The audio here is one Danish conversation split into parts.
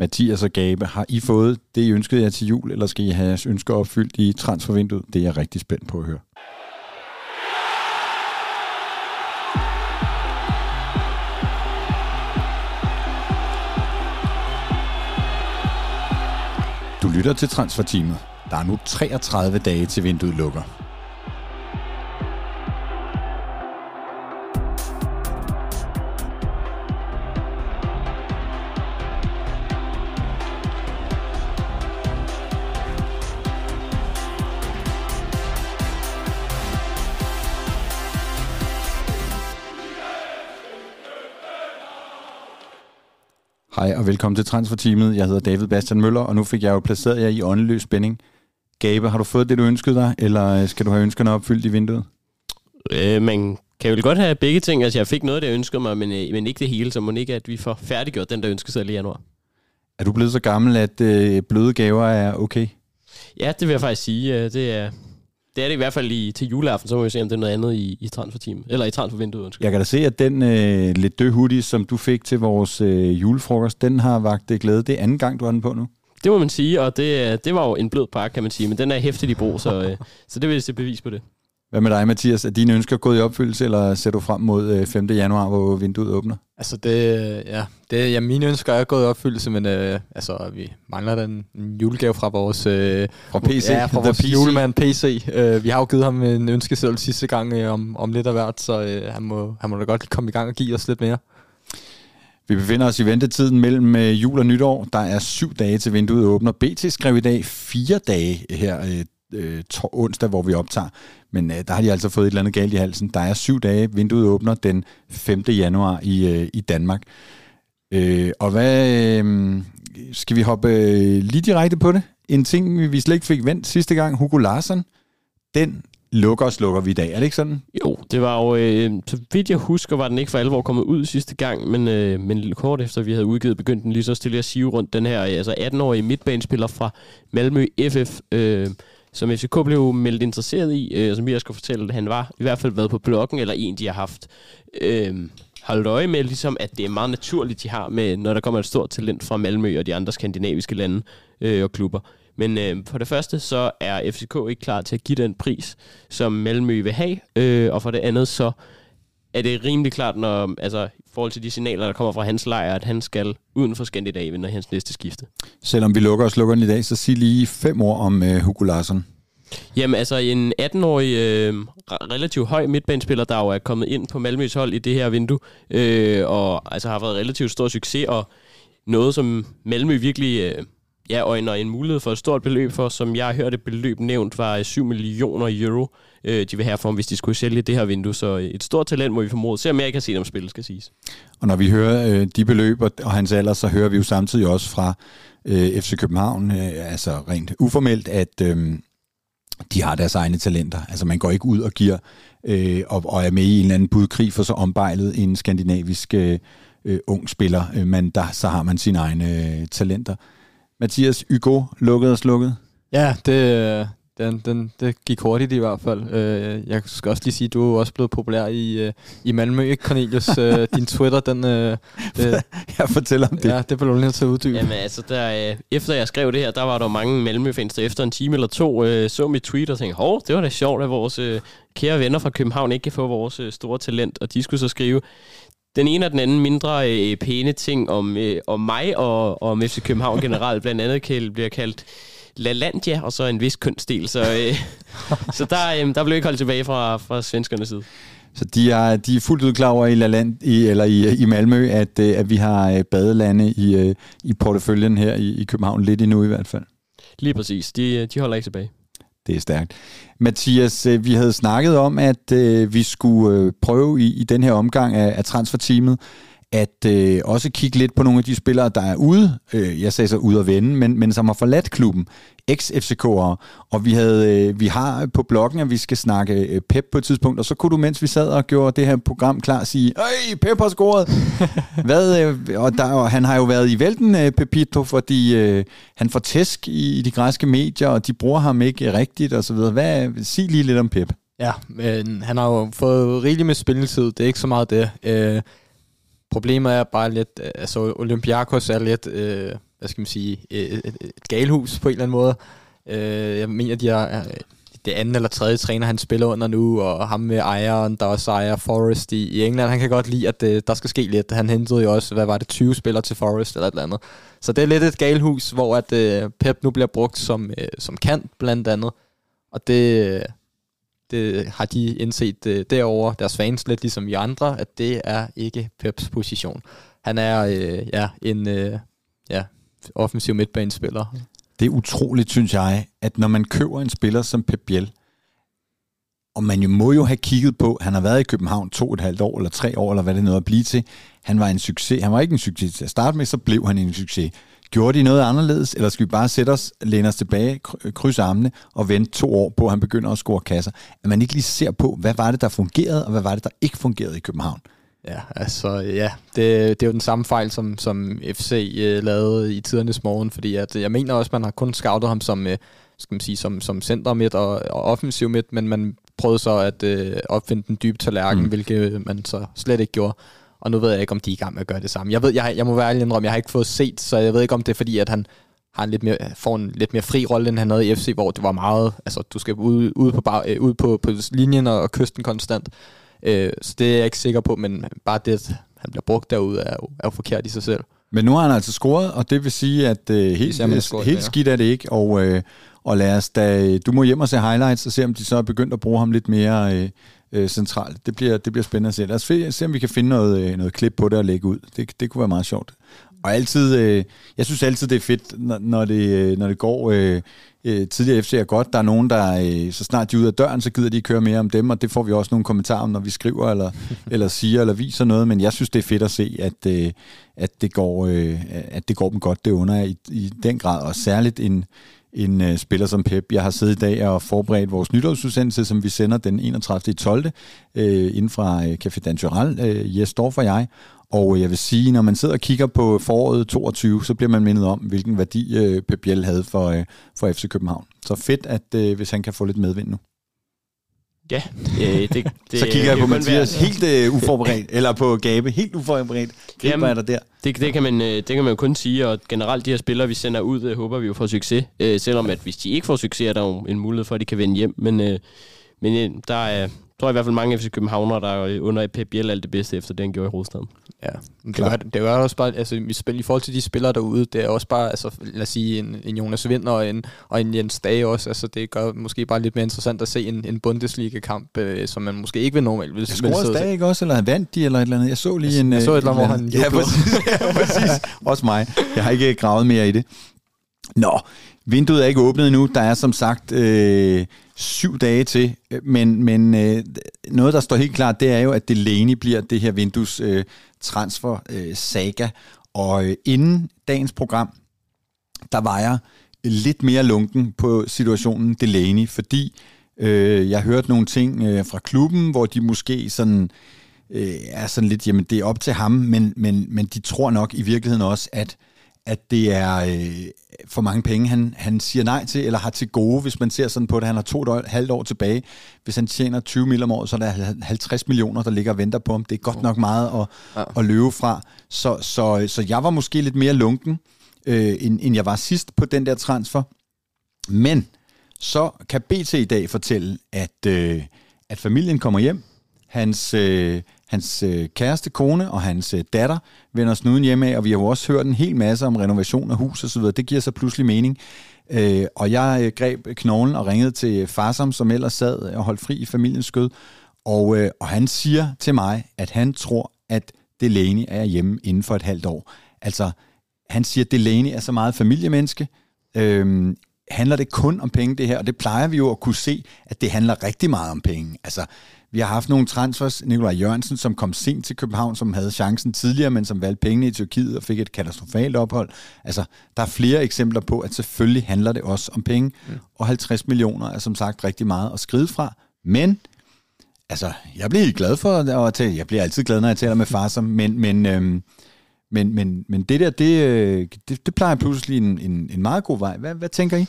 Mathias og Gabe, har I fået det, I ønskede jer til jul, eller skal I have jeres ønsker opfyldt i transfervinduet? Det er jeg rigtig spændt på at høre. Du lytter til Transferteamet. Der er nu 33 dage til vinduet lukker. Og velkommen til Transferteamet. Jeg hedder David Bastian Møller, og nu fik jeg jo placeret jer i åndeløs spænding. Gabe, har du fået det, du ønskede dig, eller skal du have ønskerne opfyldt i vinduet? Øh, man kan jo godt have begge ting. Altså, jeg fik noget, der jeg ønskede mig, men, øh, men ikke det hele, så må ikke, at vi får færdiggjort den, der ønskede sig i januar. Er du blevet så gammel, at øh, bløde gaver er okay? Ja, det vil jeg faktisk sige. Øh, det er, det er det i hvert fald i, til juleaften, så må vi se, om det er noget andet i, i transferteam, eller i transfervinduet. Undskyld. Jeg kan da se, at den øh, lidt døde hoodie, som du fik til vores øh, julefrokost, den har vagt øh, glæde. Det er anden gang, du har den på nu. Det må man sige, og det, det var jo en blød pakke, kan man sige, men den er hæftigt i brug, så, øh, så det vil jeg se bevis på det. Hvad med dig, Mathias? Er dine ønsker gået i opfyldelse, eller ser du frem mod 5. januar, hvor vinduet åbner? Altså, det, ja, det, ja, mine ønsker er gået i opfyldelse, men øh, altså, vi mangler den en julegave fra vores... Øh, fra PC? Ja, fra vores PC. julemand PC. Øh, vi har jo givet ham en ønskeseddel sidste gang øh, om, om lidt af hvert, så øh, han, må, han må da godt komme i gang og give os lidt mere. Vi befinder os i ventetiden mellem øh, jul og nytår. Der er syv dage til vinduet åbner. BT skrev i dag fire dage her øh, onsdag, hvor vi optager. Men øh, der har de altså fået et eller andet galt i halsen. Der er syv dage. Vinduet åbner den 5. januar i, øh, i Danmark. Øh, og hvad... Øh, skal vi hoppe øh, lige direkte på det? En ting, vi slet ikke fik vendt sidste gang, Hugo Larsen, den lukker og slukker vi i dag. Er det ikke sådan? Jo, det var jo, øh, så vidt jeg husker, var den ikke for alvor kommet ud sidste gang, men, øh, men kort efter vi havde udgivet, begyndte den lige så stille at sive rundt den her altså 18-årige midtbanespiller fra Malmø FF, øh, som FCK blev meldt interesseret i, øh, som jeg skal fortælle, at han var i hvert fald været på bloggen, eller en, de har haft øh, holdt øje med, ligesom at det er meget naturligt, de har med, når der kommer et stort talent fra Malmø og de andre skandinaviske lande øh, og klubber. Men øh, for det første, så er FCK ikke klar til at give den pris, som Malmø vil have, øh, og for det andet, så er det rimelig klart, når, altså, i forhold til de signaler, der kommer fra hans lejr, at han skal uden for Skandinavien, når hans næste skifte. Selvom vi lukker og slukker i dag, så sig lige fem ord om uh, Hugo Larsson. Jamen altså en 18-årig øh, relativt høj midtbanespiller, der jo er kommet ind på Malmøs hold i det her vindue, øh, og altså har været relativt stor succes, og noget som Malmø virkelig øh, ja, og en mulighed for et stort beløb for, som jeg hørte et beløb nævnt, var øh, 7 millioner euro, øh, de vil have for ham, hvis de skulle sælge det her vindue. Så øh, et stort talent må vi formode. Se om jeg kan se dem spille, skal siges. Og når vi hører øh, de beløb og, og hans alder, så hører vi jo samtidig også fra øh, FC København, øh, altså rent uformelt, at øh, de har deres egne talenter. Altså man går ikke ud og giver øh, og, og er med i en eller anden budkrig for så ombejlet en skandinavisk øh, øh ung spiller, øh, men der så har man sine egne øh, talenter. Mathias Hugo, lukket og slukket? Ja, det, den, den, det gik hurtigt i hvert fald. Øh, jeg skal også lige sige, at du er også blevet populær i, øh, i Malmø, ikke Cornelius? Øh, din Twitter, den... Øh, jeg fortæller om det. Ja, det bliver du nødt til at uddybe. Jamen altså, der, efter jeg skrev det her, der var der mange Malmø-fans, der efter en time eller to så mit tweet og tænkte, hov, det var da sjovt, at vores kære venner fra København ikke kan få vores store talent, og de skulle så skrive, den ene og den anden mindre øh, pæne ting om, øh, om mig og, og om FC København generelt. Blandt andet kan, bliver kaldt LaLandia, og så en vis kønsdel. Så, øh, så der, øh, der blev ikke holdt tilbage fra, fra svenskernes side. Så de er, de er fuldt ud klar over i, Laland, i, eller i, i Malmø, at, øh, at vi har øh, badelande i, øh, i porteføljen her i, i København, lidt endnu i hvert fald. Lige præcis. De, de holder ikke tilbage. Det er stærkt. Mathias, øh, vi havde snakket om, at øh, vi skulle øh, prøve i, i den her omgang af, af transferteamet at øh, også kigge lidt på nogle af de spillere, der er ude, øh, jeg sagde så ude at vende, men, men som har forladt klubben, ex-FCK'ere, og vi, havde, øh, vi har på bloggen, at vi skal snakke øh, Pep på et tidspunkt, og så kunne du, mens vi sad og gjorde det her program klar, sige, Øj, Pep har scoret! Hvad, øh, og, der, og han har jo været i vælten, øh, Pepito, fordi øh, han får tæsk i, i de græske medier, og de bruger ham ikke rigtigt, og så videre. Hvad, sig lige lidt om Pep. Ja, men han har jo fået rigeligt med spilletid, det er ikke så meget det. Øh, problemet er bare lidt, øh, altså Olympiakos er lidt, øh, hvad skal man sige, øh, øh, et, et, et galhus på en eller anden måde. Øh, jeg mener, de er det anden eller tredje træner, han spiller under nu, og ham med ejeren, der også ejer Forest i, i England, han kan godt lide, at det, der skal ske lidt. Han hentede jo også, hvad var det, 20 spillere til Forest eller et eller andet. Så det er lidt et galhus, hvor at øh, Pep nu bliver brugt som, øh, som kant, blandt andet. Og det, det har de indset øh, derover deres fans, lidt ligesom vi andre, at det er ikke Peps position. Han er øh, ja, en øh, ja, offensiv midtbanespiller. Det er utroligt, synes jeg, at når man køber en spiller som Pep Biel, og man jo må jo have kigget på, han har været i København to og et halvt år, eller tre år, eller hvad det nåede at blive til. Han var en succes. Han var ikke en succes til at starte med, så blev han en succes. Gjorde de noget anderledes, eller skal vi bare sætte os, læne os tilbage, krydse armene og vente to år på, at han begynder at score kasser? At man ikke lige ser på, hvad var det, der fungerede, og hvad var det, der ikke fungerede i København? Ja, altså ja, det, det er jo den samme fejl, som, som FC øh, lavede i tidernes morgen, fordi at, jeg mener også, man har kun scoutet ham som, øh, skal man sige, som, som center midt og, og offensiv midt, men man prøvede så at øh, opfinde den dybe tallerken, mm. hvilket man så slet ikke gjorde. Og nu ved jeg ikke, om de er i gang med at gøre det samme. Jeg ved, jeg, jeg må være ærlig indrømme, jeg har ikke fået set, så jeg ved ikke, om det er fordi, at han har en lidt mere, får en lidt mere fri rolle, end han havde i FC, hvor det var meget, altså du skal ud, ud, på, bar, øh, ud på, på linjen og, og kysten konstant. Øh, så det er jeg ikke sikker på, men bare det, at han bliver brugt derude, er jo, er jo forkert i sig selv. Men nu har han altså scoret, og det vil sige, at øh, helt, scoret, helt skidt er det ikke. Og, øh, og lad os da, du må hjem og se highlights og se, om de så er begyndt at bruge ham lidt mere øh, øh, centralt. Det bliver, det bliver spændende at se. Lad os se, om vi kan finde noget, øh, noget klip på det og lægge ud. Det, det kunne være meget sjovt. Og altid, øh, jeg synes altid, det er fedt, når, når, det, øh, når det går øh, øh, tidligere FC er godt. Der er nogen, der øh, så snart de er ude af døren, så gider de køre mere om dem, og det får vi også nogle kommentarer om, når vi skriver, eller, eller siger, eller viser noget. Men jeg synes, det er fedt at se, at, øh, at, det, går, øh, at det går dem godt, det under i, i den grad. Og særligt en, en øh, spiller som Pep. Jeg har siddet i dag og forberedt vores nytårsudsendelse, som vi sender den 31. 12. Uh, inden fra øh, Café Dantural, Øh, Jes Dorf og jeg. Og øh, jeg vil sige, når man sidder og kigger på foråret 22, så bliver man mindet om, hvilken værdi øh, Pep Biel havde for, øh, for FC København. Så fedt, at øh, hvis han kan få lidt medvind nu. Ja, øh, det, det, så kigger jeg på Mathias helt uh, uforberedt, eller på Gabe helt uforberedt. Jamen, er der der? Det, det, kan man, det kan man jo kun sige, og generelt de her spillere, vi sender ud, uh, håber vi jo får succes. Uh, selvom at hvis de ikke får succes, er der jo en mulighed for, at de kan vende hjem. Men, uh, men uh, der er, tror jeg i hvert fald mange FC Københavnere, der er under Pep Biel alt det bedste, efter det han gjorde i hovedstaden. Ja, det var, det var også bare, altså vi spiller, i forhold til de spillere derude, det er også bare, altså lad os sige, en, en Jonas Vind og en, og en Jens Dage også, altså det gør måske bare lidt mere interessant at se en, en Bundesliga-kamp, øh, som man måske ikke vil normalt vil spille. Scorede Dage ikke også, eller vandt de, eller et eller andet? Jeg så lige jeg, en... Jeg så et eller andet, hvor han ja, præcis, ja, præcis. også mig. Jeg har ikke gravet mere i det. Nå, vinduet er ikke åbnet endnu. Der er som sagt øh, syv dage til, men, men øh, noget, der står helt klart, det er jo, at Delaney bliver det her vindues øh, transfer øh, saga. Og øh, inden dagens program, der var jeg lidt mere lunken på situationen Delaney, fordi øh, jeg hørte nogle ting øh, fra klubben, hvor de måske sådan øh, er sådan lidt, jamen det er op til ham, men, men, men de tror nok i virkeligheden også, at at det er øh, for mange penge, han, han siger nej til, eller har til gode, hvis man ser sådan på det. Han har to et halvt år tilbage. Hvis han tjener 20 mil om året, så er der 50 millioner, der ligger og venter på ham. Det er godt nok meget at, ja. at løbe fra. Så, så, så jeg var måske lidt mere lunken, øh, end, end jeg var sidst på den der transfer. Men så kan BT i dag fortælle, at, øh, at familien kommer hjem. Hans, øh, hans øh, kæreste, kone og hans øh, datter vender snuden hjem af, og vi har jo også hørt en hel masse om renovation af hus og så videre. Det giver så pludselig mening. Øh, og jeg øh, greb knoglen og ringede til Farsom, som ellers sad og holdt fri i familiens skød. Og, øh, og han siger til mig, at han tror, at Delaney er hjemme inden for et halvt år. Altså, han siger, at Delaney er så meget familiemenneske. Øh, handler det kun om penge, det her? Og det plejer vi jo at kunne se, at det handler rigtig meget om penge. Altså, vi har haft nogle transfers. Nikolaj Jørgensen, som kom sent til København, som havde chancen tidligere, men som valgte pengene i Tyrkiet og fik et katastrofalt ophold. Altså, der er flere eksempler på, at selvfølgelig handler det også om penge. Mm. Og 50 millioner er som sagt rigtig meget at skride fra. Men altså, jeg bliver glad for at tale. Jeg bliver altid glad, når jeg taler med far, som, men, men, øhm, men, men, men det der, det, øh, det, det plejer pludselig en, en, en meget god vej. Hvad, hvad tænker I?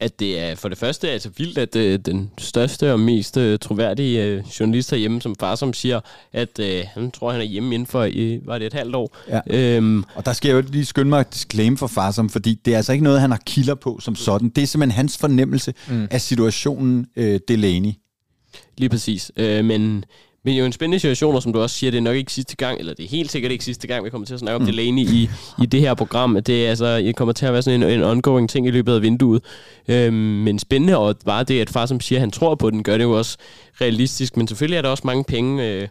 At det er for det første altså vildt, at øh, den største og mest øh, troværdige øh, journalist herhjemme, som far, som siger, at øh, han tror, han er hjemme inden for, øh, var det et halvt år. Ja. Øhm, og der skal jeg jo lige skynde mig at disclaim for far, som, fordi det er altså ikke noget, han har kilder på som sådan. Det er simpelthen hans fornemmelse mm. af situationen øh, Delaney. Lige præcis. Øh, men men det er jo en spændende situation, og som du også siger, det er nok ikke sidste gang, eller det er helt sikkert ikke sidste gang, vi kommer til at snakke om mm. Delaney i, i det her program. Det er altså, det kommer til at være sådan en, en ongoing ting i løbet af vinduet. Øhm, men spændende, og bare det, at far som siger, at han tror på den, gør det jo også realistisk. Men selvfølgelig er der også mange penge øh,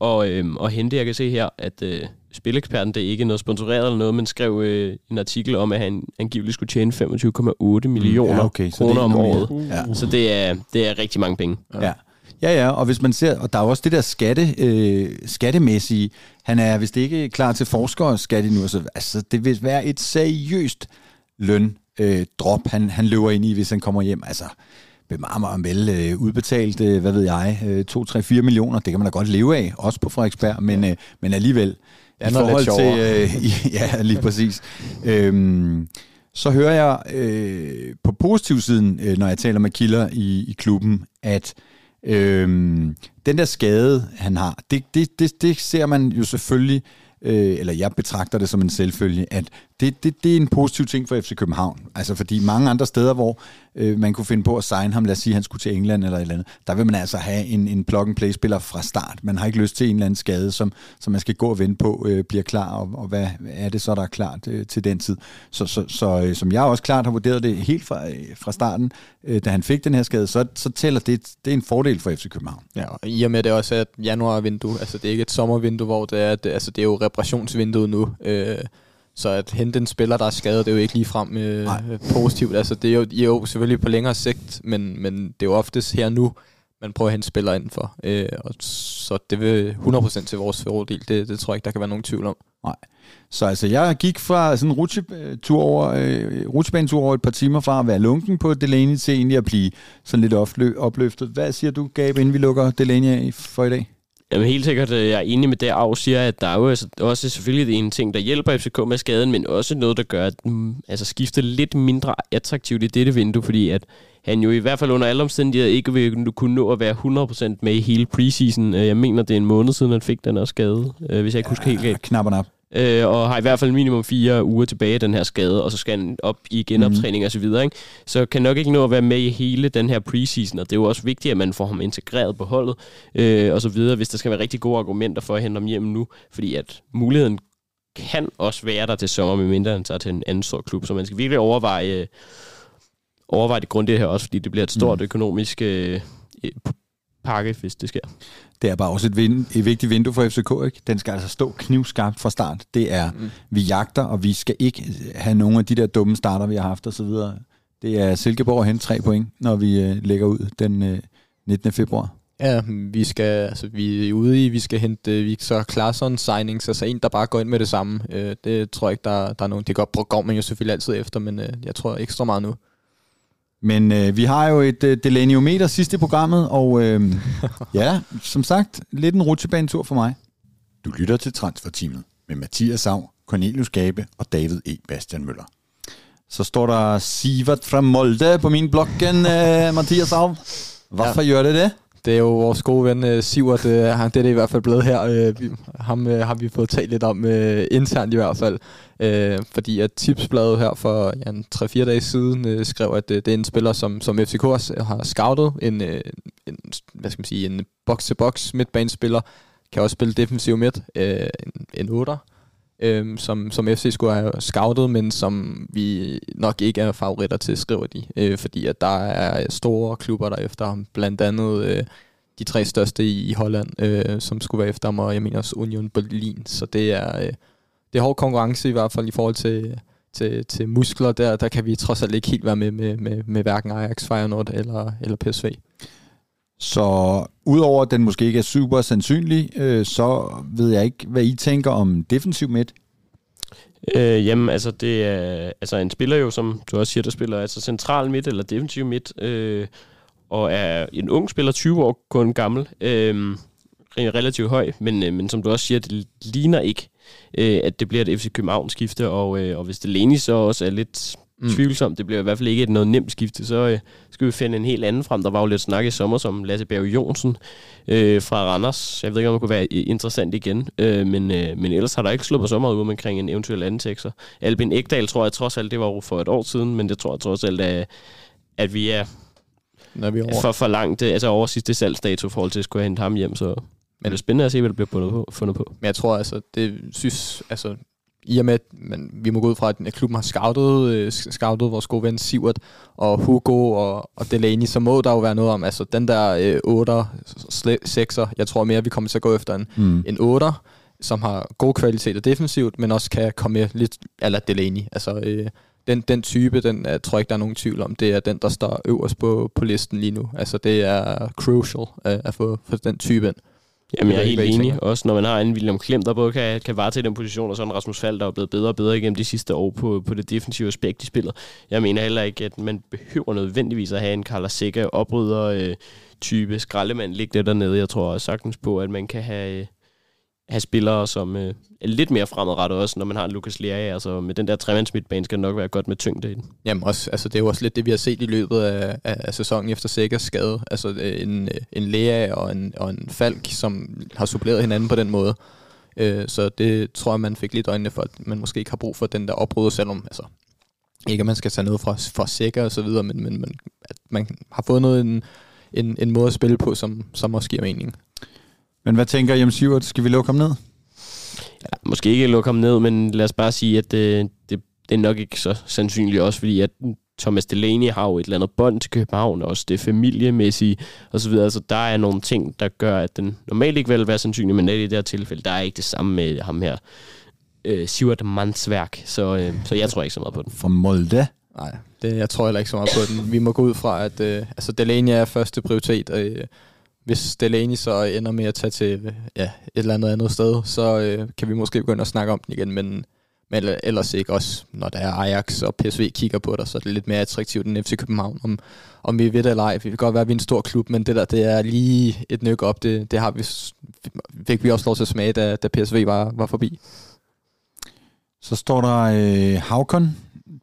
og, øh, og hente. Jeg kan se her, at øh, Spileksperten, det er ikke noget sponsoreret eller noget, men skrev øh, en artikel om, at han angiveligt skulle tjene 25,8 millioner mm, ja, okay, kroner om året. Ja. Så det er, det er rigtig mange penge. Ja. ja. Ja, ja, og hvis man ser, og der er jo også det der skatte, øh, skattemæssige, han er vist ikke klar til forskerskat endnu, så altså, det vil være et seriøst løn øh, drop, han, han løber ind i, hvis han kommer hjem. Altså, bemarmer vel øh, udbetalt, øh, hvad ved jeg, øh, 2-3-4 millioner, det kan man da godt leve af, også på Frederiksberg, men, øh, men alligevel, i forhold til, øh, ja, lige præcis. øhm, så hører jeg øh, på positivsiden, øh, når jeg taler med kilder i, i klubben, at Øhm, den der skade, han har, det, det, det, det ser man jo selvfølgelig, øh, eller jeg betragter det som en selvfølge, at det, det, det er en positiv ting for FC København. Altså fordi mange andre steder, hvor øh, man kunne finde på at signe ham, lad os sige, at han skulle til England eller et eller andet, der vil man altså have en, en plug-and-play-spiller fra start. Man har ikke lyst til en eller anden skade, som, som man skal gå og vente på, øh, bliver klar, og, og hvad er det så, der er klart øh, til den tid. Så, så, så øh, som jeg også klart har vurderet det helt fra, øh, fra starten, øh, da han fik den her skade, så, så tæller det, det er en fordel for FC København. Ja, og i og med det også er et januar-vindue, altså det er ikke et sommervindue, hvor det er, det, altså det er jo reparationsvinduet nu, øh, så at hente en spiller, der er skadet, det er jo ikke ligefrem øh, positivt. Altså, det er jo, jo selvfølgelig på længere sigt, men, men det er jo oftest her nu, man prøver at hente spillere indenfor. Øh, og så det vil 100% til vores fordel. Det, det tror jeg ikke, der kan være nogen tvivl om. Nej. Så altså, jeg gik fra sådan en rutsjetur over, øh, rutsjebanetur over et par timer fra at være lunken på Delaney til egentlig at blive sådan lidt opløftet. Hvad siger du, Gabe, inden vi lukker Delaney af for i dag? Jamen helt sikkert, øh, jeg er enig med det, Arv siger, at der er jo altså også selvfølgelig en ting, der hjælper FCK med skaden, men også noget, der gør, at mm, altså, skifte lidt mindre attraktivt i dette vindue, fordi at han jo i hvert fald under alle omstændigheder ikke vil kunne nå at være 100% med i hele preseason. Øh, jeg mener, det er en måned siden, han fik den her skade, øh, hvis jeg ikke husker helt galt. Knapperne op øh, og har i hvert fald minimum fire uger tilbage af den her skade, og så skal han op i genoptræning mm. og så videre. Ikke? Så kan nok ikke nå at være med i hele den her preseason, og det er jo også vigtigt, at man får ham integreret på holdet, øh, og så videre, hvis der skal være rigtig gode argumenter for at hente ham hjem nu, fordi at muligheden kan også være der til sommer, medmindre han tager til en anden stor klub, så man skal virkelig overveje, øh, overveje det grundigt her også, fordi det bliver et stort mm. økonomisk øh, pakke, hvis det sker. Det er bare også et, vind, et vigtigt vindue for FCK. Ikke? Den skal altså stå knivskarpt fra start. Det er, mm. vi jagter, og vi skal ikke have nogle af de der dumme starter, vi har haft osv. Det er Silkeborg hente tre point, når vi øh, lægger ud den øh, 19. februar. Ja, vi skal, altså, vi er ude i, vi skal hente øh, Victor Claesson signings, altså en, der bare går ind med det samme. Øh, det tror jeg ikke, der, der er nogen. Det går, går man jo selvfølgelig altid efter, men øh, jeg tror ekstra meget nu. Men øh, vi har jo et øh, Delaniometer sidst i programmet, og øh, ja, som sagt, lidt en rutsjebanetur for mig. Du lytter til Transferteamet med Mathias Sav, Cornelius Gabe og David E. Bastian Møller. Så står der Sivert fra Molde på min bloggen, øh, Mathias Sav. Hvorfor ja. gør det det? Det er jo vores gode ven øh, Sivert, øh, han, det er det i hvert fald blevet her. Øh, vi, ham øh, har vi fået talt lidt om øh, internt i hvert fald. øh, fordi at Tipsbladet her for ja, 3-4 dage siden øh, skrev, at øh, det er en spiller, som, som FCK har scoutet. En, øh, en, hvad skal man sige, en box-to-box midtbanespiller. Kan også spille defensiv midt. øh, en, en 8'er øhm, som, som FC skulle have scoutet, men som vi nok ikke er favoritter til, skriver de. Øh, fordi at der er store klubber der efter ham, blandt andet øh, de tre største i, i Holland, øh, som skulle være efter ham, og jeg mener også Union Berlin. Så det er, øh, det er hård konkurrence i hvert fald i forhold til, til, til muskler. Der, der kan vi trods alt ikke helt være med med, med, med hverken Ajax, Feyenoord eller, eller PSV. Så udover at den måske ikke er super sandsynlig, øh, så ved jeg ikke, hvad I tænker om defensiv midt. Øh, jamen, altså, det er altså en spiller jo, som du også siger, der spiller altså central midt eller defensiv midt, øh, og er en ung spiller, 20 år, kun gammel, øh, relativt høj, men, øh, men som du også siger, det ligner ikke, øh, at det bliver et FC København skifte, og, øh, og hvis det Leni så også er lidt mm. tvivlsomt. Det bliver i hvert fald ikke et noget nemt skifte. Så øh, skal vi finde en helt anden frem. Der var jo lidt snak i sommer som Lasse Berg Jonsen øh, fra Randers. Jeg ved ikke, om det kunne være interessant igen. Øh, men, øh, men ellers har der ikke på så meget ud omkring en eventuel anden tekster. Albin Ekdal tror jeg trods alt, det var for et år siden, men det tror jeg trods alt, at, at vi er når vi er over. For, for langt, altså over sidste salgsdato i forhold til at skulle hente ham hjem, så men det er spændende at se, hvad der bliver fundet på. Fundet på. Men jeg tror altså, det synes, altså, i og med, at man, vi må gå ud fra, at klubben har scoutet, øh, scoutet vores gode ven Sivert og Hugo og, og Delaney, så må der jo være noget om, altså den der øh, 8'er, 6'er, jeg tror mere, at vi kommer til at gå efter en, mm. en 8'er, som har god kvalitet defensivt, men også kan komme med lidt, eller Delaney. Altså, øh, den, den type, den jeg tror ikke, der er nogen tvivl om, det er den, der står øverst på, på listen lige nu. Altså, det er crucial øh, at få, få den type ind. Jamen, jeg er helt enig. Også når man har en William Klem, der både kan, kan varetage den position, og sådan Rasmus Fald, der er blevet bedre og bedre igennem de sidste år på, på det defensive aspekt i spillet. Jeg mener heller ikke, at man behøver nødvendigvis at have en Carla Sikker opryder øh, type skraldemand ligge dernede. Jeg tror sagtens på, at man kan have, øh, have spillere, som øh, er lidt mere fremadrettet også, når man har en Lukas Lea. Altså med den der tremandsmidtbane skal det nok være godt med tyngde i den. Jamen også, altså det er jo også lidt det, vi har set i løbet af, af, af sæsonen efter Sækkers skade. Altså øh, en, øh, en Lea og en, og en Falk, som har suppleret hinanden på den måde. Øh, så det tror jeg, man fik lidt øjnene for, at man måske ikke har brug for den der opbrud, selvom altså, ikke at man skal tage noget fra, fra Sækker og så videre, men, men man, at man har fået noget, en, en, en måde at spille på, som, som også giver mening. Men hvad tænker Jem Sivert? Skal vi lukke ham ned? Ja, måske ikke lukke ham ned, men lad os bare sige, at det, det, det er nok ikke så sandsynligt også, fordi at Thomas Delaney har jo et eller andet bånd til København, også det familiemæssige og så videre. Så der er nogle ting, der gør, at den normalt ikke vil være sandsynlig, men i det her tilfælde, der er ikke det samme med ham her. Øh, Sivert Mandsværk, så, øh, så jeg tror ikke så meget på den. Fra Molde? Nej, det, jeg tror heller ikke så meget på den. Vi må gå ud fra, at øh, altså Delaney er første prioritet, og øh, hvis Delaney så ender med at tage til ja, et eller andet andet sted, så øh, kan vi måske begynde at snakke om den igen, men, men ellers ikke også, når der er Ajax og PSV kigger på dig, så er det lidt mere attraktivt end FC København, om, om vi ved det eller ej. Vi kan godt være, at vi er en stor klub, men det der, det er lige et nyk op, det, det har vi, fik vi også lov til at smage, da, da PSV var, var forbi. Så står der øh, Havkon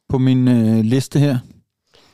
på min øh, liste her.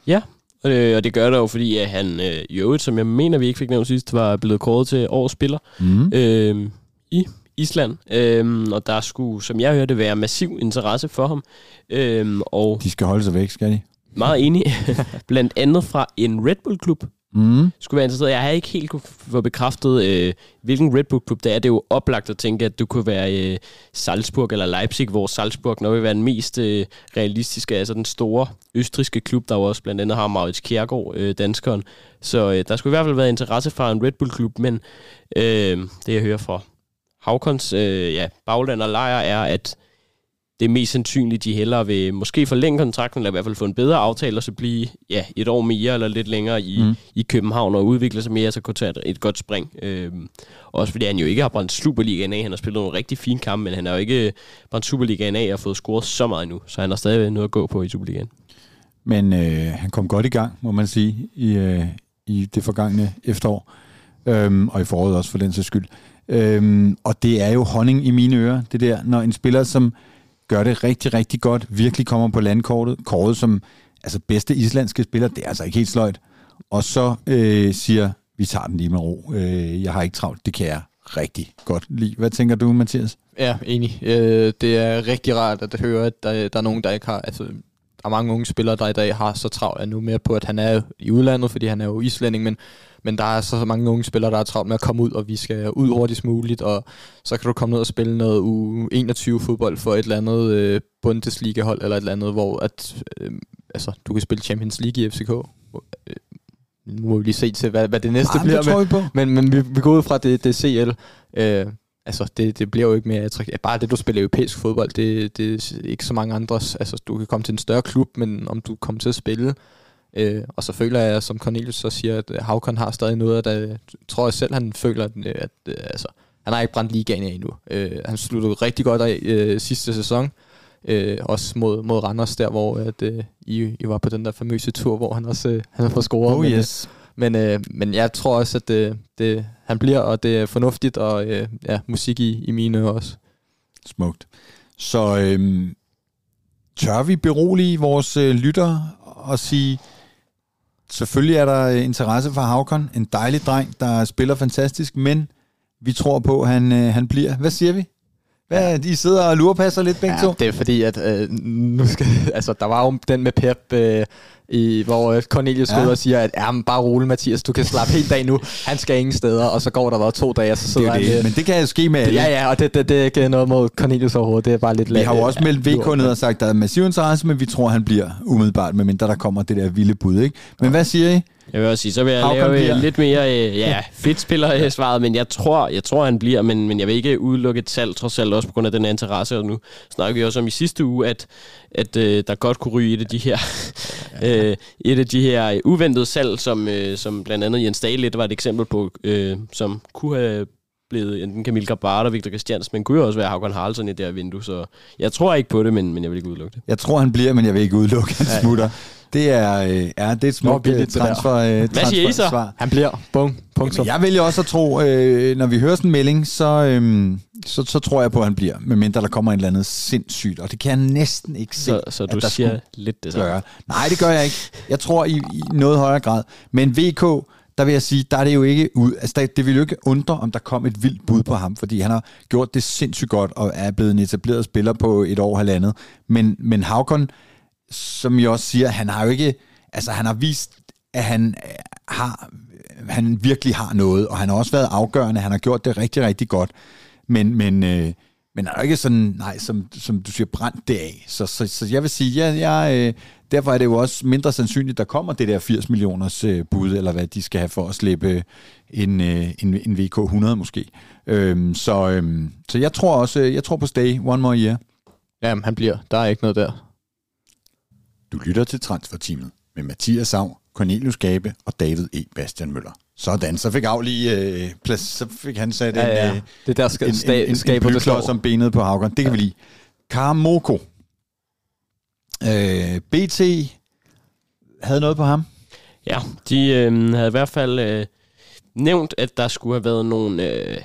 Ja, Øh, og det gør der jo, fordi at han øh, i øvrigt, som jeg mener, vi ikke fik nævnt sidst, var blevet kåret til årets spiller mm. øh, i Island. Øh, og der skulle, som jeg hørte, være massiv interesse for ham. Øh, og de skal holde sig væk, skal de? Meget enig. Blandt andet fra en Red Bull-klub, mm. skulle være interesseret. Jeg har ikke helt kunne få bekræftet, øh, hvilken Red Bull-klub det er. Det er jo oplagt at tænke, at du kunne være øh, Salzburg eller Leipzig, hvor Salzburg nok vil være den mest øh, realistiske, altså den store østriske klub, der også blandt andet har Maurits Kjærgaard, øh, danskeren. Så øh, der skulle i hvert fald være interesse fra en Red Bull-klub, men øh, det jeg hører fra Havkons øh, ja, bagland og lejr er, at det er mest sandsynligt, de hellere vil måske forlænge kontrakten, eller i hvert fald få en bedre aftale, og så blive ja, et år mere eller lidt længere i, mm. i København, og udvikle sig mere, så kunne tage et, et godt spring. Øhm, også fordi han jo ikke har brændt Superligaen af. Han har spillet nogle rigtig fine kampe, men han har jo ikke brændt Superligaen af og fået scoret så meget endnu, så han har stadig noget at gå på i Superligaen. Men øh, han kom godt i gang, må man sige, i, øh, i det forgangne efterår, øhm, og i foråret også for den sags skyld. Øhm, og det er jo honning i mine ører, det der, når en spiller, som gør det rigtig, rigtig godt, virkelig kommer på landkortet, kortet som altså bedste islandske spiller, det er altså ikke helt sløjt, og så øh, siger, vi tager den lige med ro, øh, jeg har ikke travlt, det kan jeg rigtig godt lide. Hvad tænker du, Mathias? Ja, enig. Øh, det er rigtig rart at høre, at der, der er nogen, der ikke har... Altså, er mange unge spillere, der i dag har så travlt, er nu mere på, at han er i udlandet, fordi han er jo islænding, men men der er så mange unge spillere, der er travlt med at komme ud, og vi skal ud hurtigst muligt, og så kan du komme ned og spille noget U21-fodbold for et eller andet øh, Bundesliga-hold, eller et eller andet, hvor at, øh, altså, du kan spille Champions League i FCK. Øh, nu må vi lige se til, hvad, hvad det næste bliver. Det tror vi på. Men, men vi, vi går ud fra, det, det CL. Øh, altså, det, det bliver jo ikke mere attraktivt. Bare det, du spiller europæisk fodbold, det, det er ikke så mange andres. Altså, du kan komme til en større klub, men om du kommer til at spille Øh, og så føler jeg, som Cornelius så siger, at Havkon har stadig noget, der tror jeg selv, han føler, at, at øh, altså, han har ikke brændt ligaen af endnu. Øh, han sluttede rigtig godt af øh, sidste sæson, øh, også mod, mod Randers, der hvor at, øh, I, I var på den der famøse tur, hvor han også øh, han har scoret. Oh yes. Men, øh, men jeg tror også, at det, det, han bliver, og det er fornuftigt, og øh, ja, musik i, i mine ører også. Smukt. Så øh, tør vi berolige vores øh, lytter og sige, selvfølgelig er der interesse for Havkon, en dejlig dreng, der spiller fantastisk, men vi tror på, at han, øh, han bliver. Hvad siger vi? Hvad, de sidder og lurepasser lidt begge ja, to? det er fordi, at øh, nu skal, altså, der var jo den med Pep, øh, i, hvor øh, Cornelius ja. og siger, at ja, men bare rolig Mathias, du kan slappe helt dag nu. Han skal ingen steder, og så går der bare to dage, og så sidder det det. han... Men det kan jo ske med alle. Ja, ja, og det, det, det er ikke noget mod Cornelius overhovedet. Det er bare lidt... Vi har jo også meldt VK ned og sagt, der er massiv interesse, men vi tror, han bliver umiddelbart, medmindre der kommer det der vilde bud. Ikke? Men hvad siger I? Jeg vil også sige, så vil jeg How lave bliver? lidt mere øh, ja, fedt spiller svaret, men jeg tror, jeg tror han bliver, men, men jeg vil ikke udelukke et salg, trods alt også på grund af den interesse, og nu snakker vi også om i sidste uge, at, at øh, der godt kunne ryge et af de her, øh, et af de her uventede salg, som, øh, som blandt andet Jens Dahl lidt var et eksempel på, øh, som kunne have blevet enten Camille Grabart og Victor Christians, men kunne jo også være Haugen Haraldsson i det her vindue, så jeg tror ikke på det, men, men jeg vil ikke udelukke det. Jeg tror, han bliver, men jeg vil ikke udelukke, han smutter. Det er, øh, ja, det er et smukt øh, transfer, øh, Hvad siger I så? Svar. Han bliver. Bum. Punktum. jeg vælger også at tro, øh, når vi hører sådan en melding, så, øh, så, så tror jeg på, at han bliver, medmindre der kommer en eller andet sindssygt, og det kan jeg næsten ikke se, Så, så du at der siger lidt det samme? Nej, det gør jeg ikke. Jeg tror i, i noget højere grad. Men VK, der vil jeg sige, der er det jo ikke ud. Altså, det vil jo ikke undre, om der kom et vildt bud på ham, fordi han har gjort det sindssygt godt og er blevet en etableret spiller på et år og halvandet. Men, men Havkon, som jeg også siger, han har jo ikke, altså han har vist, at han øh, har, øh, han virkelig har noget, og han har også været afgørende, han har gjort det rigtig, rigtig godt. Men, men, øh, men er jo ikke sådan, nej, som, som du siger, brændt det af. Så, så, så jeg vil sige, ja, jeg, øh, derfor er det jo også mindre sandsynligt, der kommer det der 80 millioners øh, bud, eller hvad de skal have for at slippe en, øh, en, en VK 100 måske. Øhm, så, øhm, så jeg tror også, øh, jeg tror på Stay One More Year. Jamen, han bliver. Der er ikke noget der. Du lytter til Transferteamet med Mathias Sav, Cornelius Gabe og David E. Bastian Møller. Sådan, så fik Av lige øh, plads, så fik han sat ja, ja. en, øh, det der skal, en, sta- en, en, en det som benet på Havgård. Det kan ja. vi lide. Karamoko. Øh, BT havde noget på ham. Ja, de øh, havde i hvert fald øh, nævnt, at der skulle have været nogle øh,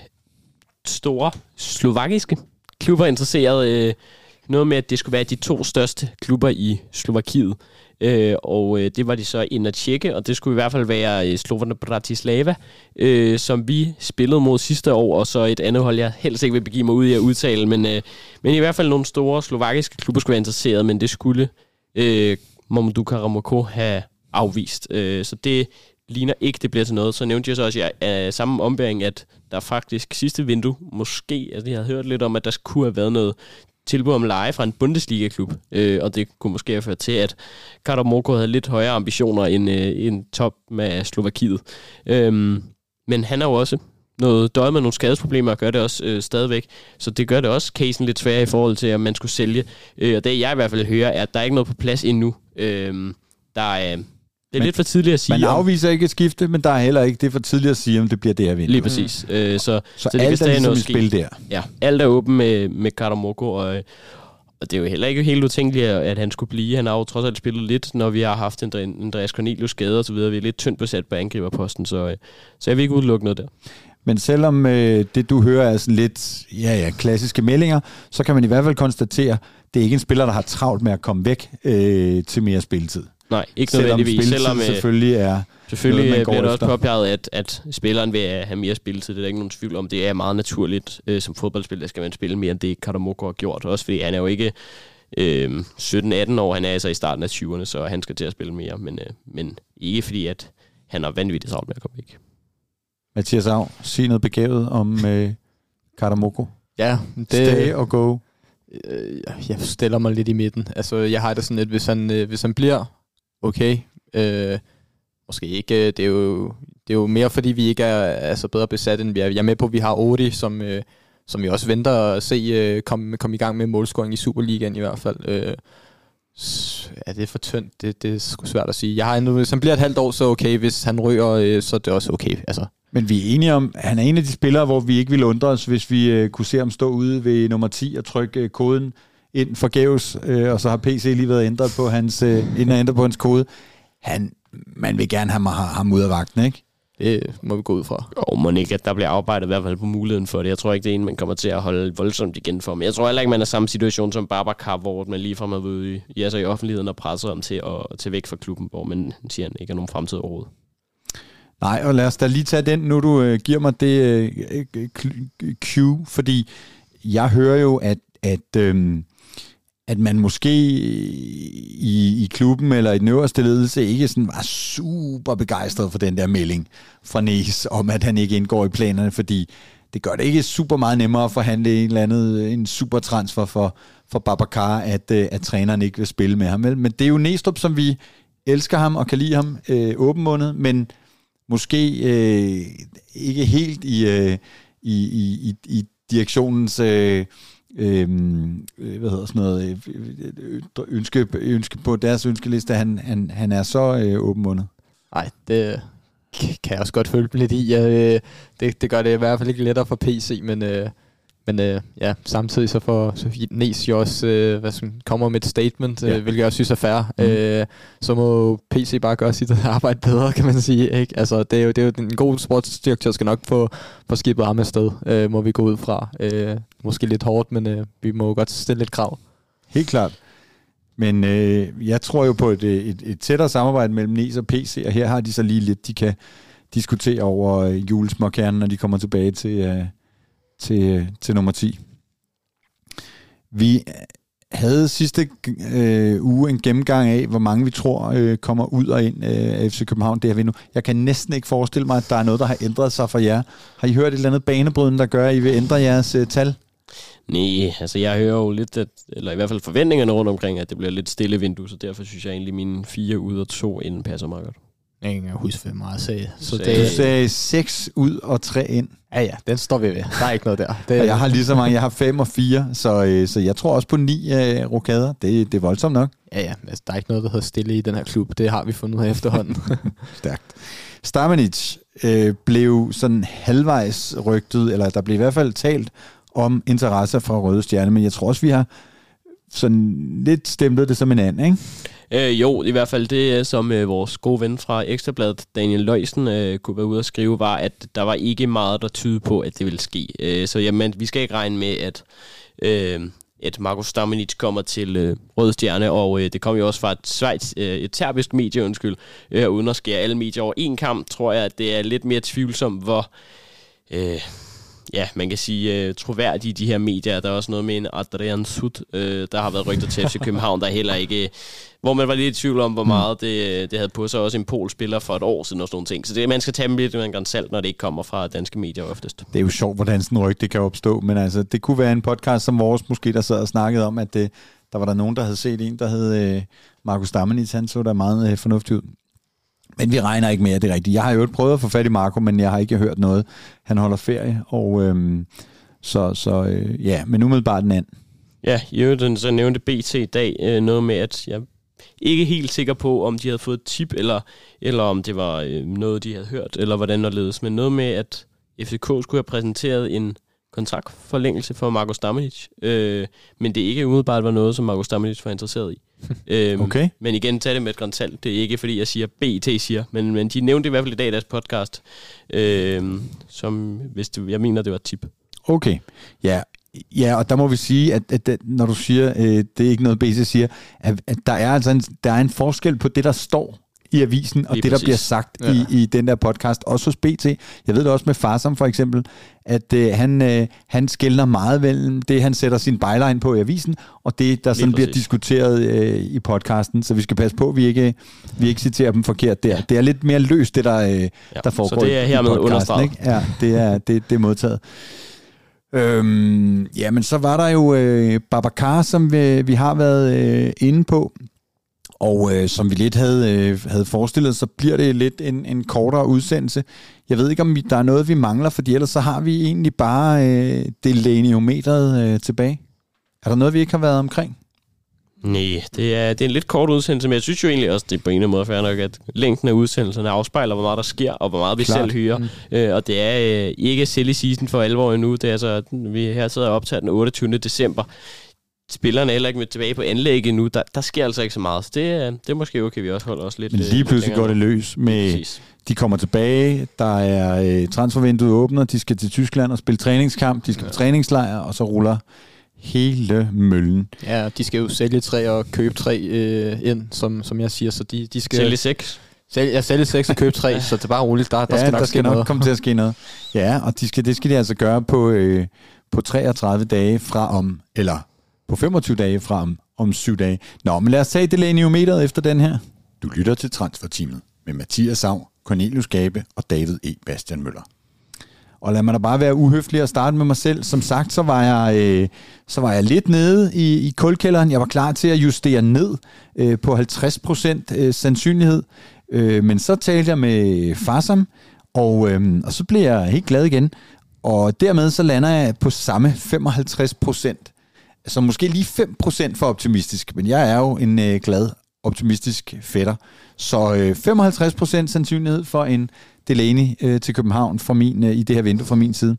store slovakiske klubber interesseret. Øh, noget med, at det skulle være de to største klubber i Slovakiet. Øh, og øh, det var de så ind at tjekke, og det skulle i hvert fald være øh, Sloverne Bratislava, øh, som vi spillede mod sidste år, og så et andet hold, jeg helst ikke vil begive mig ud i at udtale, men, øh, men i hvert fald nogle store slovakiske klubber skulle være interesseret, men det skulle øh, Mamadou Karamoko have afvist. Øh, så det ligner ikke, det bliver til noget. Så nævnte jeg så også i uh, øh, samme ombæring, at der faktisk sidste vindue, måske, altså jeg havde hørt lidt om, at der kunne have været noget tilbud om leje fra en Bundesliga-klub, øh, og det kunne måske have ført til, at Karol Moko havde lidt højere ambitioner end, øh, en top med Slovakiet. Øhm, men han har jo også noget døje med nogle skadesproblemer og gør det også øh, stadigvæk. Så det gør det også casen lidt sværere i forhold til, at man skulle sælge. Øh, og det jeg i hvert fald hører, er, at der er ikke noget på plads endnu. Øh, der er, det er men, lidt for tidligt at sige. Man afviser om, ikke et skifte, men der er heller ikke det er for tidligt at sige, om det bliver det her vindue. Lige præcis. Mm. Øh, så, så, så, så det alt er ligesom noget spil der. Ja, alt er åben med, med Karamoko, og, og det er jo heller ikke helt utænkeligt, at han skulle blive. Han har jo trods alt spillet lidt, når vi har haft en Andreas Cornelius skade og så videre. Vi er lidt tyndt besat på angriberposten, så, øh, så jeg vil ikke udelukke noget der. Men selvom øh, det, du hører, er sådan lidt ja, ja, klassiske meldinger, så kan man i hvert fald konstatere, det er ikke en spiller, der har travlt med at komme væk øh, til mere spilletid. Nej, ikke selvom nødvendigvis. Selvom øh, selvfølgelig er Selvfølgelig noget, bliver det også påpeget, at, at spilleren vil have mere spilletid. Det er der ikke nogen tvivl om. Det er meget naturligt. Øh, som fodboldspiller skal man spille mere end det, Katamoko har gjort. Også fordi han er jo ikke øh, 17-18 år. Han er altså i starten af 20'erne, så han skal til at spille mere. Men, øh, men ikke fordi, at han har vanvittigt travlt med at komme væk. Mathias Av, sig noget begavet om øh, Katamoko. Ja, det... Stay og go. Øh, jeg stiller mig lidt i midten. Altså, jeg har det sådan lidt, hvis han, øh, hvis han bliver okay. Øh, måske ikke. Øh, det er, jo, det er jo mere, fordi vi ikke er altså, bedre besat, end vi er. Jeg er med på, at vi har Odi, som, øh, som vi også venter at se øh, komme kom i gang med målscoring i Superligaen i hvert fald. Øh, er det for tyndt? Det, det er sgu svært at sige. Jeg har endnu, hvis han bliver et halvt år, så okay. Hvis han ryger, øh, så er det også okay. Altså. Men vi er enige om, at han er en af de spillere, hvor vi ikke ville undre os, hvis vi øh, kunne se ham stå ude ved nummer 10 og trykke øh, koden ind forgæves, øh, og så har PC lige været ændret på hans, øh, inden ændret på hans kode. Han, man vil gerne have ham ud af vagten, ikke? Det må vi gå ud fra. Og må ikke, at der bliver arbejdet i hvert fald på muligheden for det. Jeg tror ikke, det er en, man kommer til at holde voldsomt igen for. Men jeg tror heller ikke, man er samme situation som Babacar, hvor man lige fra har været i, ja, så i offentligheden og presset ham til at til væk fra klubben, hvor man siger, at han ikke har nogen fremtid overhovedet. Nej, og lad os da lige tage den, nu du øh, giver mig det øh, cue, fordi jeg hører jo, at, at, øh, at man måske i, i klubben eller i den øverste ledelse ikke sådan var super begejstret for den der melding fra Næs om, at han ikke indgår i planerne, fordi det gør det ikke super meget nemmere at forhandle en eller anden en super transfer for, for Babacar, at, øh, at træneren ikke vil spille med ham. Men det er jo Næstrup, som vi elsker ham og kan lide ham øh, åbenmundet, men måske øh, ikke helt i, øh, i, i, i direktionens øh, Øhm, øh, hvad hedder sådan noget, øh, øh, øh, ønske, ønske på deres ønskeliste, han, han, han er så øh, åbenmundet. Nej, det kan jeg også godt følge lidt i. Øh, det, det gør det i hvert fald ikke lettere for PC, men øh, men øh, ja, samtidig så får Sofie Nes jo også, øh, hvad som kommer med et statement, ja. øh, hvilket jeg også synes er fair. Mm. Øh, så må PC bare gøre sit arbejde bedre, kan man sige. Ikke? Altså, det, er jo, det er jo en god sportsdirektør, skal nok få, få skibet ham afsted, øh, må vi gå ud fra. Øh, måske lidt hårdt, men øh, vi må godt stille lidt krav. Helt klart. Men øh, jeg tror jo på et, et, et tættere samarbejde mellem NES og PC, og her har de så lige lidt, de kan diskutere over øh, julesmåkernen, når de kommer tilbage til, øh, til, til nummer 10. Vi havde sidste øh, uge en gennemgang af, hvor mange vi tror øh, kommer ud og ind øh, af FC København. Det har vi nu. Jeg kan næsten ikke forestille mig, at der er noget, der har ændret sig for jer. Har I hørt et eller andet banebrydende, der gør, at I vil ændre jeres øh, tal? Nej, altså jeg hører jo lidt, at, eller i hvert fald forventningerne rundt omkring, at det bliver lidt stille vindue, så derfor synes jeg egentlig, at mine fire ud og to inden passer meget godt. Jeg kan ikke huske, hvad meget sagde. Så det, du sagde 6 ud og 3 ind. Ja, ja, den står vi ved. Der er ikke noget der. Det, og jeg har lige så mange. Jeg har 5 og 4, så, øh, så jeg tror også på 9 uh, øh, rokader. Det, det er voldsomt nok. Ja, ja. Altså, der er ikke noget, der hedder stille i den her klub. Det har vi fundet ud af efterhånden. Stærkt. Stamenic øh, blev sådan halvvejs rygtet, eller der blev i hvert fald talt om interesse for Røde Stjerne, men jeg tror også, vi har sådan lidt stemplet det som en anden, ikke? Øh, jo, i hvert fald det, øh, som øh, vores gode ven fra Ekstrabladet, Daniel Løjsen, øh, kunne være ude og skrive, var, at der var ikke meget, der tydede på, at det ville ske. Øh, så jamen, vi skal ikke regne med, at, øh, at Markus Stamenic kommer til øh, Røde Stjerne, og øh, det kom jo også fra et, Schweiz, øh, et terbisk medie, undskyld, øh, uden at skære alle medier over en kamp, tror jeg, at det er lidt mere tvivlsomt, hvor... Øh, ja, man kan sige, uh, troværdige de her medier. Der er også noget med en Adrian Sud, uh, der har været rygter til FC København, der heller ikke... Hvor man var lidt i tvivl om, hvor mm. meget det, det havde på sig. Også en polspiller for et år siden og sådan nogle ting. Så det, man skal tage dem lidt med en salt, når det ikke kommer fra danske medier oftest. Det er jo sjovt, hvordan sådan en rygte kan opstå. Men altså, det kunne være en podcast som vores, måske der sad og snakkede om, at det, der var der nogen, der havde set en, der hed uh, Markus Dammenitz. Han så der meget uh, fornuftig ud. Men vi regner ikke med, at det er rigtigt. Jeg har jo prøvet at få fat i Marco, men jeg har ikke hørt noget. Han holder ferie, og øhm, så, så øh, ja, men umiddelbart den anden. Ja, i øvrigt så nævnte BT i dag øh, noget med, at jeg ikke helt sikker på, om de havde fået tip, eller, eller om det var øh, noget, de havde hørt, eller hvordan der ledes. Men noget med, at FCK skulle have præsenteret en kontraktforlængelse for Marco Stamenic, øh, men det ikke umiddelbart var noget, som Marco Stamenic var interesseret i. øhm, okay. Men igen, tag det med et grænsalt. Det er ikke, fordi jeg siger, BT siger, men, men de nævnte i hvert fald i dag i deres podcast, øh, som hvis det, jeg mener, det var tip. Okay, ja, Ja, og der må vi sige, at, at, at når du siger, øh, det er ikke noget, BC siger, at, at der er altså en, der er en forskel på det, der står i avisen, og Lige det, præcis. der bliver sagt ja. i, i den der podcast, også hos BT. Jeg ved det også med Farsam for eksempel, at øh, han, øh, han skældner meget mellem det, han sætter sin byline på i avisen, og det, der sådan bliver diskuteret øh, i podcasten. Så vi skal passe på, at vi ikke, vi ikke citerer dem forkert der. Ja. Det er lidt mere løst, det der, øh, ja. der foregår Så det er hermed understreget. Ikke? Ja, det er, det, det er modtaget. Øhm, ja, men så var der jo øh, Babacar, som vi, vi har været øh, inde på. Og øh, som vi lidt havde, øh, havde forestillet, så bliver det lidt en, en kortere udsendelse. Jeg ved ikke, om vi, der er noget, vi mangler, fordi ellers så har vi egentlig bare øh, delaniometeret øh, tilbage. Er der noget, vi ikke har været omkring? Nej, det er, det er en lidt kort udsendelse, men jeg synes jo egentlig også, det er på en eller anden måde fair nok, at længden af udsendelserne afspejler, hvor meget der sker, og hvor meget vi Klart. selv hører. Mm. Øh, og det er øh, ikke silly season for alvor endnu. Det er altså, vi her sidder og optaget den 28. december spillerne er heller ikke med tilbage på anlægget nu. Der, der sker altså ikke så meget. Så det, er- det er måske okay, vi også holder os lidt Men øh, lige pludselig går det løs med, Præcis. de kommer tilbage, der er øh, transfervinduet åbner, de skal til Tyskland og spille træningskamp, de skal på træningslejr, og så ruller hele møllen. Ja, de skal jo sælge tre og købe tre øh, ind, som, som jeg siger, så de, de skal Sælge seks. sælge, ja, sælge seks og købe tre, så det er bare roligt, der, der ja, skal nok der ske skal nok noget. komme til at ske noget. Ja, og de skal, det skal de altså gøre på, øh, på 33 dage fra om, eller på 25 dage fra om, om 7 dage. Nå, men lad os tage Delaniometeret efter den her. Du lytter til Transferteamet med Mathias Sav, Cornelius Gabe og David E. Bastian Møller. Og lad mig da bare være uhøflig og starte med mig selv. Som sagt, så var jeg, øh, så var jeg lidt nede i, i kulkælderen. Jeg var klar til at justere ned øh, på 50% øh, sandsynlighed. Øh, men så talte jeg med Farsam, og, øh, og så blev jeg helt glad igen. Og dermed så lander jeg på samme 55%. Så måske lige 5% for optimistisk, men jeg er jo en øh, glad, optimistisk fætter. Så øh, 55% sandsynlighed for en Delaney øh, til København fra min, øh, i det her vindue fra min side.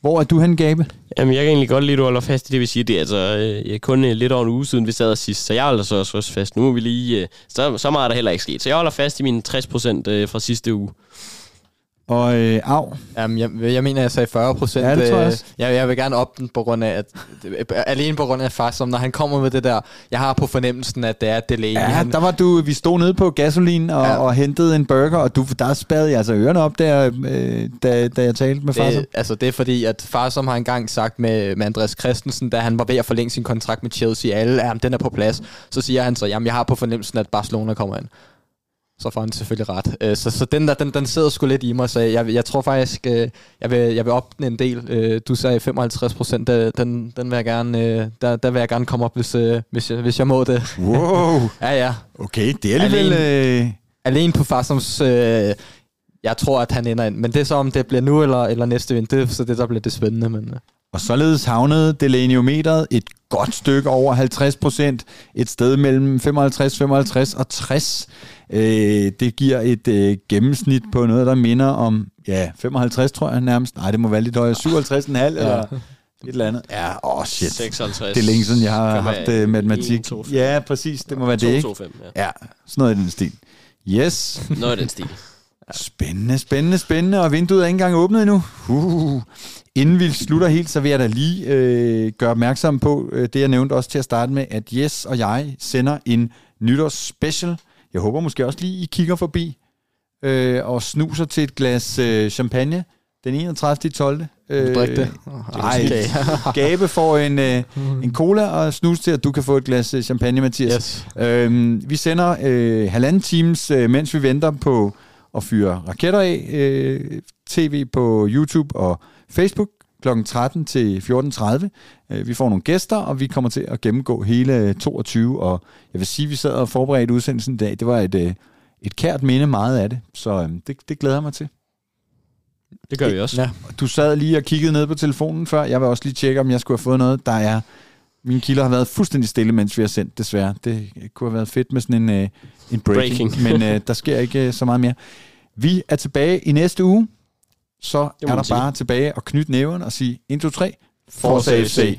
Hvor er du hen, Gabe? Jamen, jeg kan egentlig godt lide, at du holder fast i det, vi siger. Det er altså øh, kun øh, lidt over en uge siden, vi sad og sidst, så jeg holder så også, også fast. Nu er vi lige... Øh, så, så meget er der heller ikke sket. Så jeg holder fast i mine 60% øh, fra sidste uge. Og øh, af, Jamen, jeg, jeg mener, jeg sagde 40 procent. Ja, det tror jeg også. Jeg, jeg vil gerne op den på grund af, at, alene på grund af faktisk, som når han kommer med det der, jeg har på fornemmelsen, at det er Delaney. ja, han, der var du, vi stod nede på gasolin og, ja. Og hentede en burger, og du, der spade jeg altså ørerne op, der, øh, da, da jeg talte med Farsam. det, altså, det er fordi, at far som har engang sagt med, med Andreas Christensen, da han var ved at forlænge sin kontrakt med Chelsea, alle, jamen, den er på plads, så siger han så, jamen, jeg har på fornemmelsen, at Barcelona kommer ind. Så får han selvfølgelig ret. Øh, Så, så den der, den, den sidder sgu lidt i mig, så jeg, jeg tror faktisk, øh, jeg vil, jeg vil op den en del. Øh, Du sagde 55 procent, den, den vil jeg gerne, øh, der, der vil jeg gerne komme op, hvis, øh, hvis, jeg, hvis jeg må det. Wow, Ja, ja. okay, det er alligevel... Øh, Alene på Farsums, øh, jeg tror, at han ender ind. Men det er så, om det bliver nu eller, eller næste vind. Det er så det, der bliver det spændende. Men, øh. Og således havnede Delaniometeret et godt stykke over 50 procent, et sted mellem 55, 55 og 60. Øh, det giver et øh, gennemsnit på noget, der minder om ja, 55, tror jeg nærmest. Nej, det må være lidt højere. 57,5 ja. eller et eller andet. Ja, åh oh shit. 56. Det er længe siden, jeg har haft øh, matematik. 1, 2, 5. Ja, præcis. Det må være det, 2, ikke? 2, 5, ja. Ja, sådan noget i den stil. Yes. Noget af den stil. Spændende, spændende, spændende. Og vinduet er ikke engang åbnet endnu. Uh. Inden vi slutter helt, så vil jeg da lige øh, gøre opmærksom på øh, det, jeg nævnte også til at starte med, at Jes og jeg sender en nytårsspecial. Jeg håber måske også lige, I kigger forbi øh, og snuser til et glas øh, champagne den 31. 12. Øh, Drik det. Nej, Okay. Gabe får en, øh, en cola og snus til, at du kan få et glas øh, champagne, Mathias. Yes. Øhm, vi sender øh, halvanden times, øh, mens vi venter på at fyre raketter af. Øh, TV på YouTube og Facebook kl. 13 til 14.30. Øh, vi får nogle gæster, og vi kommer til at gennemgå hele 22. Og jeg vil sige, at vi sad og forberedte udsendelsen i dag. Det var et, øh, et kært minde meget af det, så øh, det, det glæder jeg mig til. Det gør vi også. Ja. Du sad lige og kiggede ned på telefonen før. Jeg vil også lige tjekke, om jeg skulle have fået noget. Der er mine kilder har været fuldstændig stille, mens vi har sendt, desværre. Det kunne have været fedt med sådan en, øh, en breaking, Breaking. men øh, der sker ikke øh, så meget mere. Vi er tilbage i næste uge. Så er der bare tilbage at knytte næven og sige 1, 2, 3. Forza. FC.